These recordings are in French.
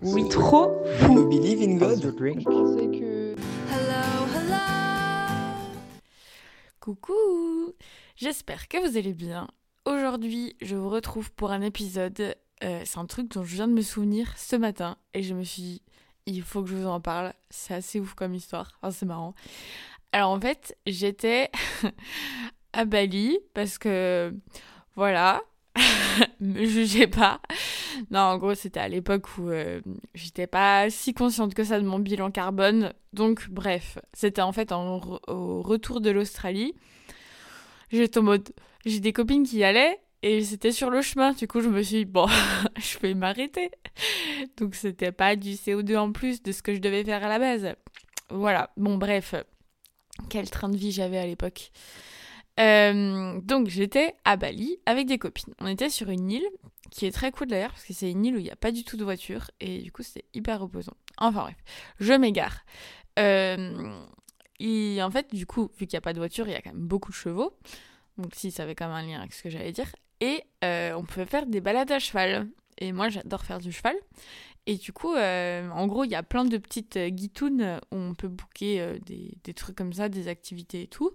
Oui, trop fou. You believe in God? Je pensais que. Hello, hello Coucou J'espère que vous allez bien. Aujourd'hui, je vous retrouve pour un épisode. euh, c'est un truc dont je viens de me souvenir ce matin et je me suis dit, il faut que je vous en parle. C'est assez ouf comme histoire. Enfin, c'est marrant. Alors en fait, j'étais à Bali parce que voilà, me jugez pas. Non, en gros, c'était à l'époque où euh, j'étais pas si consciente que ça de mon bilan carbone. Donc, bref, c'était en fait au retour de l'Australie. J'étais en mode, j'ai des copines qui allaient et c'était sur le chemin. Du coup, je me suis dit, bon, je vais m'arrêter. Donc, c'était pas du CO2 en plus de ce que je devais faire à la base. Voilà, bon, bref, quel train de vie j'avais à l'époque. Euh, donc j'étais à Bali avec des copines. On était sur une île qui est très cool d'ailleurs parce que c'est une île où il n'y a pas du tout de voiture et du coup c'est hyper reposant. Enfin bref, je m'égare. Euh, et en fait du coup vu qu'il n'y a pas de voiture il y a quand même beaucoup de chevaux. Donc si ça avait quand même un lien avec ce que j'allais dire. Et euh, on pouvait faire des balades à cheval. Et moi j'adore faire du cheval. Et du coup, euh, en gros, il y a plein de petites euh, guitounes où on peut booker euh, des, trucs comme ça, des activités et tout.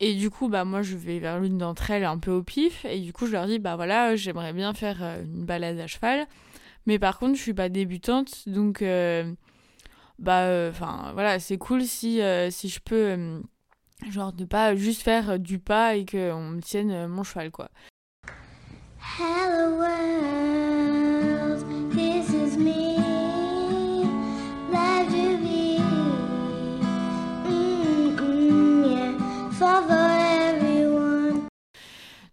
Et du coup, bah moi, je vais vers l'une d'entre elles un peu au pif. Et du coup, je leur dis, bah voilà, j'aimerais bien faire euh, une balade à cheval. Mais par contre, je suis pas débutante. Donc, bah, enfin, voilà, c'est cool si, si je peux, genre, ne pas juste faire du pas et qu'on me tienne mon cheval, quoi. Hello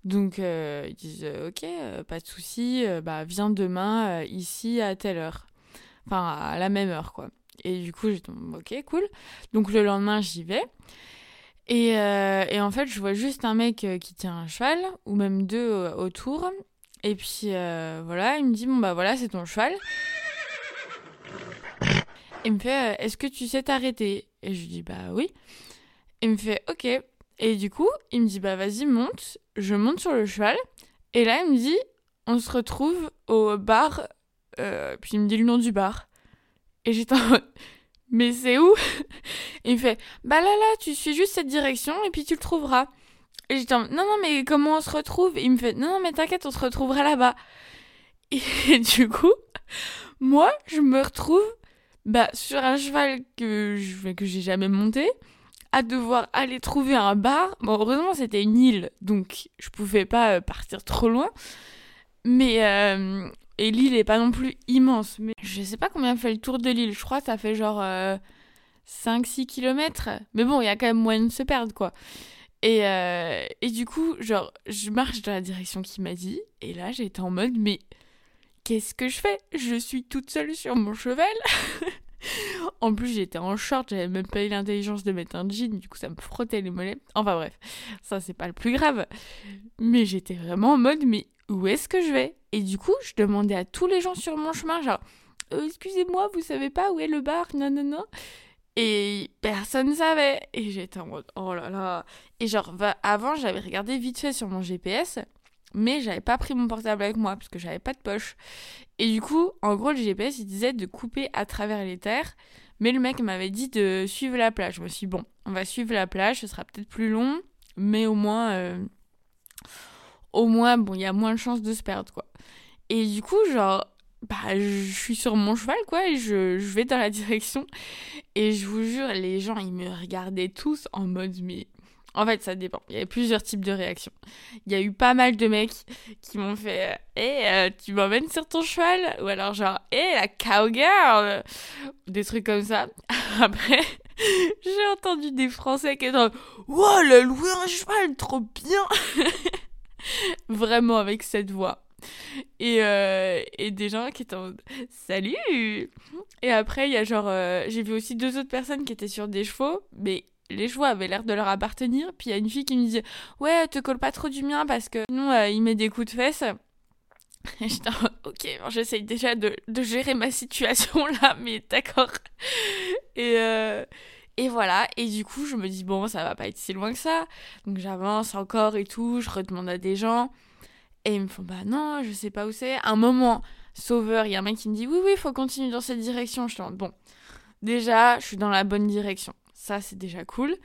Donc euh, ils disent euh, ok, euh, pas de souci, bah viens demain ici à telle heure, enfin à la même heure quoi. Et du coup j'étais ok cool. Donc le lendemain j'y vais et, et en fait je vois juste un mec qui tient un cheval ou même deux autour. Et puis voilà, il me dit bon bah voilà c'est ton cheval. Il me fait est-ce que tu sais t'arrêter? Et je lui dis bah oui. Il me fait ok. Et du coup, il me dit bah vas-y monte. Je monte sur le cheval. Et là, il me dit on se retrouve au bar. Euh, puis il me dit le nom du bar. Et j'étais en mode mais c'est où? Et il me fait bah là là, tu suis juste cette direction et puis tu le trouveras. Et j'étais en mode non non mais comment on se retrouve? Et il me fait non non mais t'inquiète, on se retrouvera là-bas. Et du coup, moi, je me retrouve bah, sur un cheval que je que j'ai jamais monté à devoir aller trouver un bar. Bon, heureusement, c'était une île, donc je pouvais pas euh, partir trop loin. Mais. euh, et l'île est pas non plus immense. Mais je sais pas combien fait le tour de l'île. Je crois que ça fait genre 5-6 km. Mais bon, il y a quand même moyen de se perdre, quoi. Et, euh, et du coup, genre, je marche dans la direction qu'il m'a dit. Et là, j'étais en mode, mais qu'est-ce que je fais? Je suis toute seule sur mon cheval. En plus, j'étais en short, j'avais même pas eu l'intelligence de mettre un jean, du coup, ça me frottait les mollets. Enfin bref, ça c'est pas le plus grave. Mais j'étais vraiment en mode, mais où est-ce que je vais? Et du coup, je demandais à tous les gens sur mon chemin, genre, Euh, excusez-moi, vous savez pas où est le bar? Non, non, non. Et personne savait. Et j'étais en mode, oh là là. Et genre, va- avant, j'avais regardé vite fait sur mon GPS, mais j'avais pas pris mon portable avec moi, parce que j'avais pas de poche. Et du coup, en gros, le GPS, il disait de couper à travers les terres. Mais le mec m'avait dit de suivre la plage. Je me suis dit, bon, on va suivre la plage, ce sera peut-être plus long, mais au moins, euh, au moins, bon, il y a moins de chances de se perdre, quoi. Et du coup, genre, bah, je suis sur mon cheval, quoi, et je, je vais dans la direction. Et je vous jure, les gens, ils me regardaient tous en mode, mais. En fait, ça dépend. Il y avait plusieurs types de réactions. Il y a eu pas mal de mecs qui m'ont fait Hé, euh, tu m'emmènes sur ton cheval? Ou alors, genre Hé, la cowgirl Des trucs comme ça. Après, j'ai entendu des Français qui étaient en Wow, a loué un cheval, trop bien Vraiment avec cette voix. Et, euh, et des gens qui étaient en Salut Et après, il y a genre. euh, j'ai vu aussi deux autres personnes qui étaient sur des chevaux, mais les chevaux avaient l'air de leur appartenir. Puis il y a une fille qui me dit Ouais, te colle pas trop du mien parce que sinon euh, il met des coups de fesses. Et mode, ok, j'essaye déjà de, gérer ma situation là, mais d'accord. Et, euh, et voilà, et du coup, je me dis, bon, ça va pas être si loin que ça. Donc j'avance encore et tout, je redemande à des gens. Et ils me font, bah non, je sais pas où c'est. Un moment, sauveur. Il y a un mec qui me dit oui, oui, faut continuer dans cette direction. Je en mode, bon, déjà, je suis dans la bonne direction. Ça, c'est déjà cool.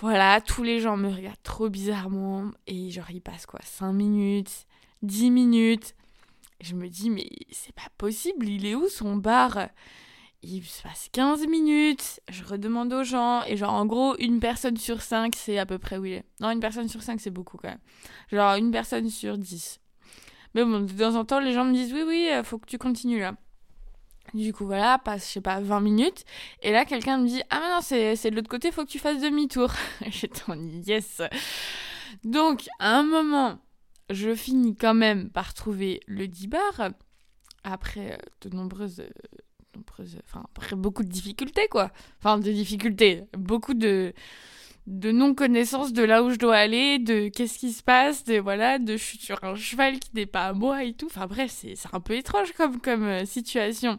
Voilà, tous les gens me regardent trop bizarrement. Et genre, il passe quoi 5 minutes, 10 minutes. Je me dis, mais c'est pas possible, il est où son bar? Il se passe 15 minutes, je redemande aux gens, et genre en gros, une personne sur 5, c'est à peu près où il est. Non, une personne sur 5, c'est beaucoup quand même. Genre une personne sur 10. Mais bon, de temps en temps, les gens me disent, oui, oui, euh, faut que tu continues là. Du coup, voilà, passe, je sais pas, 20 minutes. Et là, quelqu'un me dit, ah mais non, c'est de l'autre côté, faut que tu fasses demi-tour. J'étais en yes. Donc, à un moment, je finis quand même par trouver le 10 bar après euh, de nombreuses euh, nombreuses enfin après beaucoup de difficultés quoi enfin de difficultés beaucoup de de non connaissance de là où je dois aller de qu'est-ce qui se passe de voilà de je suis sur un cheval qui n'est pas à moi et tout enfin bref c'est c'est un peu étrange comme comme euh, situation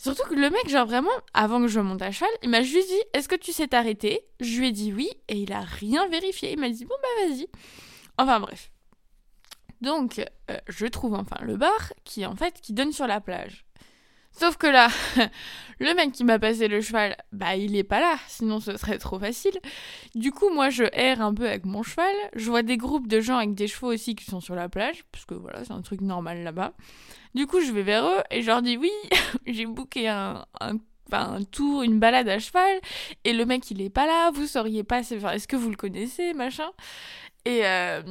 Surtout que le mec, genre vraiment, avant que je monte à cheval, il m'a juste dit Est-ce que tu sais t'arrêter? Je lui ai dit oui, et il a rien vérifié. Il m'a dit Bon, bah vas-y. Enfin bref. Donc, euh, je trouve enfin le bar qui en fait qui donne sur la plage. Sauf que là, le mec qui m'a passé le cheval, bah il est pas là, sinon ce serait trop facile. Du coup, moi je erre un peu avec mon cheval. Je vois des groupes de gens avec des chevaux aussi qui sont sur la plage, parce que voilà, c'est un truc normal là-bas. Du coup, je vais vers eux et je leur dis oui, j'ai booké un, un, un tour, une balade à cheval, et le mec il est pas là, vous sauriez pas, enfin, est-ce que vous le connaissez, machin? Et euh,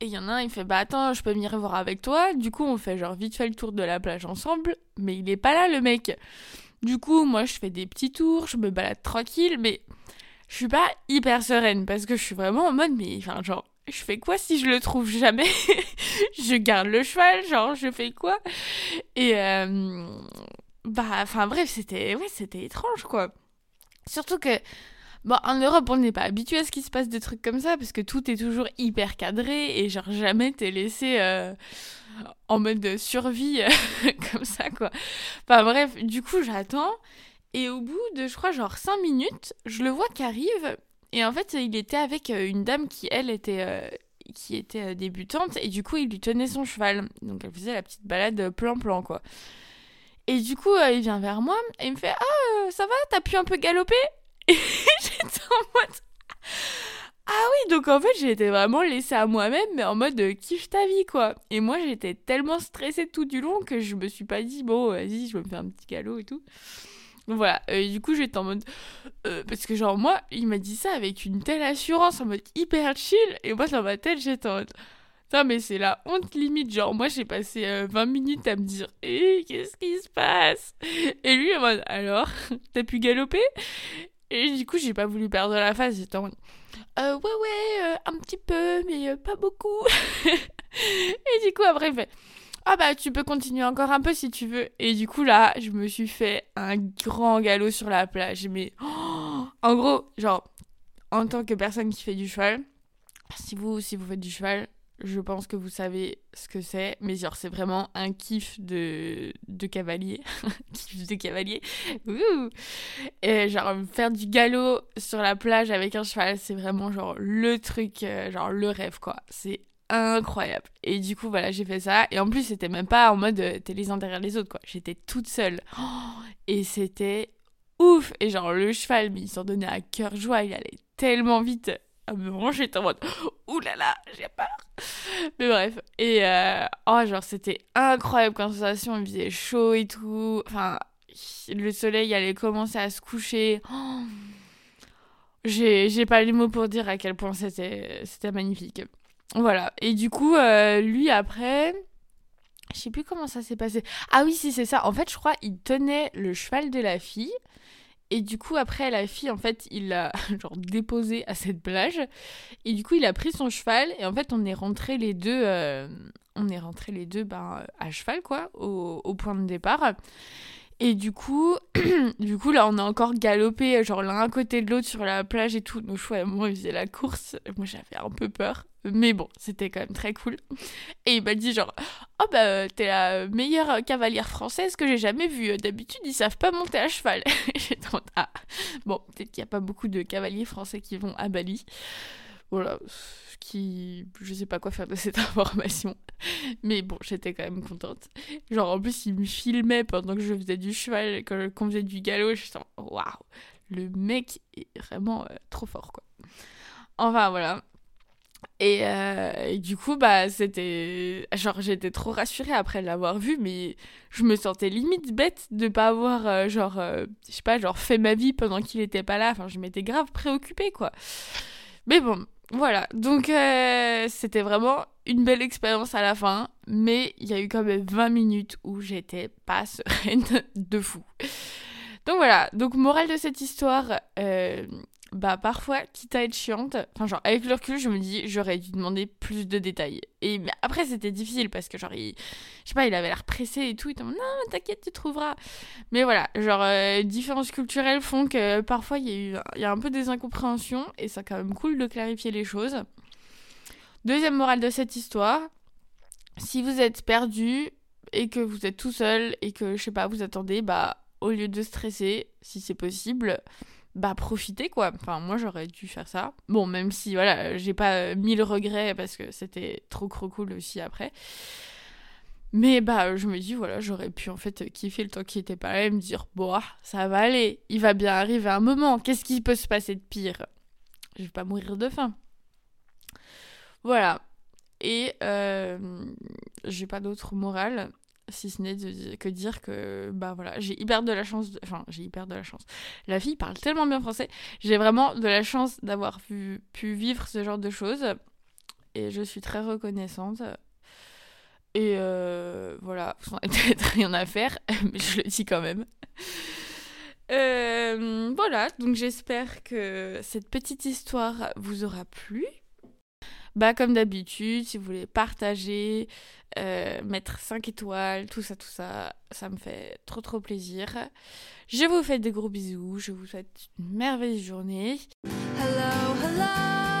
et il y en a un, il fait bah attends, je peux venir voir avec toi. Du coup, on fait genre vite fait le tour de la plage ensemble, mais il est pas là le mec. Du coup, moi je fais des petits tours, je me balade tranquille, mais je suis pas hyper sereine parce que je suis vraiment en mode mais enfin genre je fais quoi si je le trouve jamais? Je garde le cheval, genre je fais quoi? Et euh, bah enfin bref, c'était ouais, c'était étrange quoi. Surtout que Bon, en Europe, on n'est pas habitué à ce qui se passe des trucs comme ça parce que tout est toujours hyper cadré et genre jamais t'es laissé euh, en mode de survie euh, comme ça quoi. Enfin bref, du coup j'attends et au bout de je crois genre 5 minutes, je le vois qui arrive et en fait il était avec euh, une dame qui elle était qui était débutante et du coup il lui tenait son cheval. Donc elle faisait la petite balade plan-plan quoi. Et du coup il vient vers moi et il me fait "Ah, ça va? T'as pu un peu galoper en mode ah oui, donc en fait, j'ai été vraiment laissée à moi-même, mais en mode euh, kiffe ta vie, quoi. Et moi, j'étais tellement stressée tout du long que je me suis pas dit, bon, vas-y, je vais me faire un petit galop et tout. Voilà, et du coup, j'étais en mode. euh, parce que, genre, moi, il m'a dit ça avec une telle assurance, en mode hyper chill, et moi, dans ma tête, j'étais en mode. Mais c'est la honte limite. Genre, moi, j'ai passé euh, 20 minutes à me dire, hé, qu'est-ce qui se passe? Et lui, en mode, alors, t'as pu galoper? Et du coup, j'ai pas voulu perdre la face, j'étais en. Euh, ouais, ouais, euh, un petit peu, mais euh, pas beaucoup. et du coup, après, il fait Ah, bah, tu peux continuer encore un peu si tu veux. Et du coup, là, je me suis fait un grand galop sur la plage. Mais en gros, genre, en tant que personne qui fait du cheval, si vous, si vous faites du cheval, je pense que vous savez ce que c'est, mais genre c'est vraiment un kiff de, de cavalier. kiff de cavalier. Et genre faire du galop sur la plage avec un cheval, c'est vraiment genre le truc, euh, genre le rêve quoi. C'est incroyable. Et du coup voilà, j'ai fait ça. Et en plus c'était même pas en mode euh, t'es les uns derrière les autres quoi. J'étais toute seule. Et c'était ouf. Et genre le cheval, il s'en donnait à cœur joie, il allait tellement vite. À me moment, j'étais en mode ouh là là, j'ai peur. Mais bref, et euh, oh, genre c'était incroyable comme sensation, il faisait chaud et tout. Enfin, le soleil allait commencer à se coucher. Oh, j'ai pas les mots pour dire à quel point c'était c'était magnifique. Voilà, et du coup, euh, lui après, je sais plus comment ça s'est passé. Ah oui, si c'est ça. En fait, je crois il tenait le cheval de la fille. Et du coup, après, la fille, en fait, il l'a genre déposé à cette plage. Et du coup, il a pris son cheval. Et en fait, on est rentrés les deux, euh, ben, à cheval, quoi, au point de départ. Et du coup, du coup, là, on a encore galopé, genre l'un à côté de l'autre sur la plage et tout. Nos un moment, ils faisaient la course. Moi, j'avais un peu peur. Mais bon, c'était quand même très cool. Et il m'a dit genre, oh bah, t'es la meilleure cavalière française que j'ai jamais vue. D'habitude, ils savent pas monter à cheval. J'étais en ah, bon, peut-être qu'il n'y a pas beaucoup de cavaliers français qui vont à Bali. Voilà, qui. Je sais pas quoi faire de cette information. Mais bon, j'étais quand même contente. Genre, en plus, il me filmait pendant que je faisais du cheval, quand on faisait du galop. Je suis waouh, le mec est vraiment euh, trop fort, quoi. Enfin, voilà. Et, euh, et, du coup, bah, c'était. Genre, j'étais trop rassurée après l'avoir vu, mais je me sentais limite bête de pas avoir, euh, genre, je sais pas, genre, fait ma vie pendant qu'il était pas là. Enfin, je m'étais grave préoccupée, quoi. Mais bon, voilà. Donc, euh, c'était vraiment une belle expérience à la fin, mais il y a eu quand même 20 minutes où j'étais pas sereine de fou. Donc voilà, donc morale de cette histoire, euh, bah parfois, quitte à être chiante, enfin genre avec le recul, je me dis j'aurais dû demander plus de détails. Et mais après c'était difficile parce que genre il, je sais pas, il avait l'air pressé et tout, il était non t'inquiète tu trouveras. Mais voilà, genre euh, différences culturelles font que parfois il y a eu, il y a un peu des incompréhensions et c'est quand même cool de clarifier les choses. Deuxième morale de cette histoire, si vous êtes perdu et que vous êtes tout seul et que je sais pas vous attendez, bah au lieu de stresser, si c'est possible, bah profitez quoi. Enfin moi j'aurais dû faire ça. Bon même si voilà j'ai pas mille regrets parce que c'était trop trop cool aussi après. Mais bah je me dis voilà j'aurais pu en fait kiffer le temps qui était pas là et me dire bon ah, ça va aller, il va bien arriver un moment. Qu'est-ce qui peut se passer de pire? Je vais pas mourir de faim. Voilà. Et euh, j'ai pas d'autre morale si ce n'est que dire que bah voilà j'ai hyper de la chance enfin j'ai hyper de la chance. La fille parle tellement bien français j'ai vraiment de la chance d'avoir pu, pu vivre ce genre de choses et je suis très reconnaissante. Et euh, voilà n'avez peut-être rien à faire mais je le dis quand même. Euh, voilà donc j'espère que cette petite histoire vous aura plu bah comme d'habitude, si vous voulez partager, euh, mettre 5 étoiles, tout ça, tout ça, ça me fait trop trop plaisir. Je vous fais des gros bisous, je vous souhaite une merveilleuse journée. Hello, hello.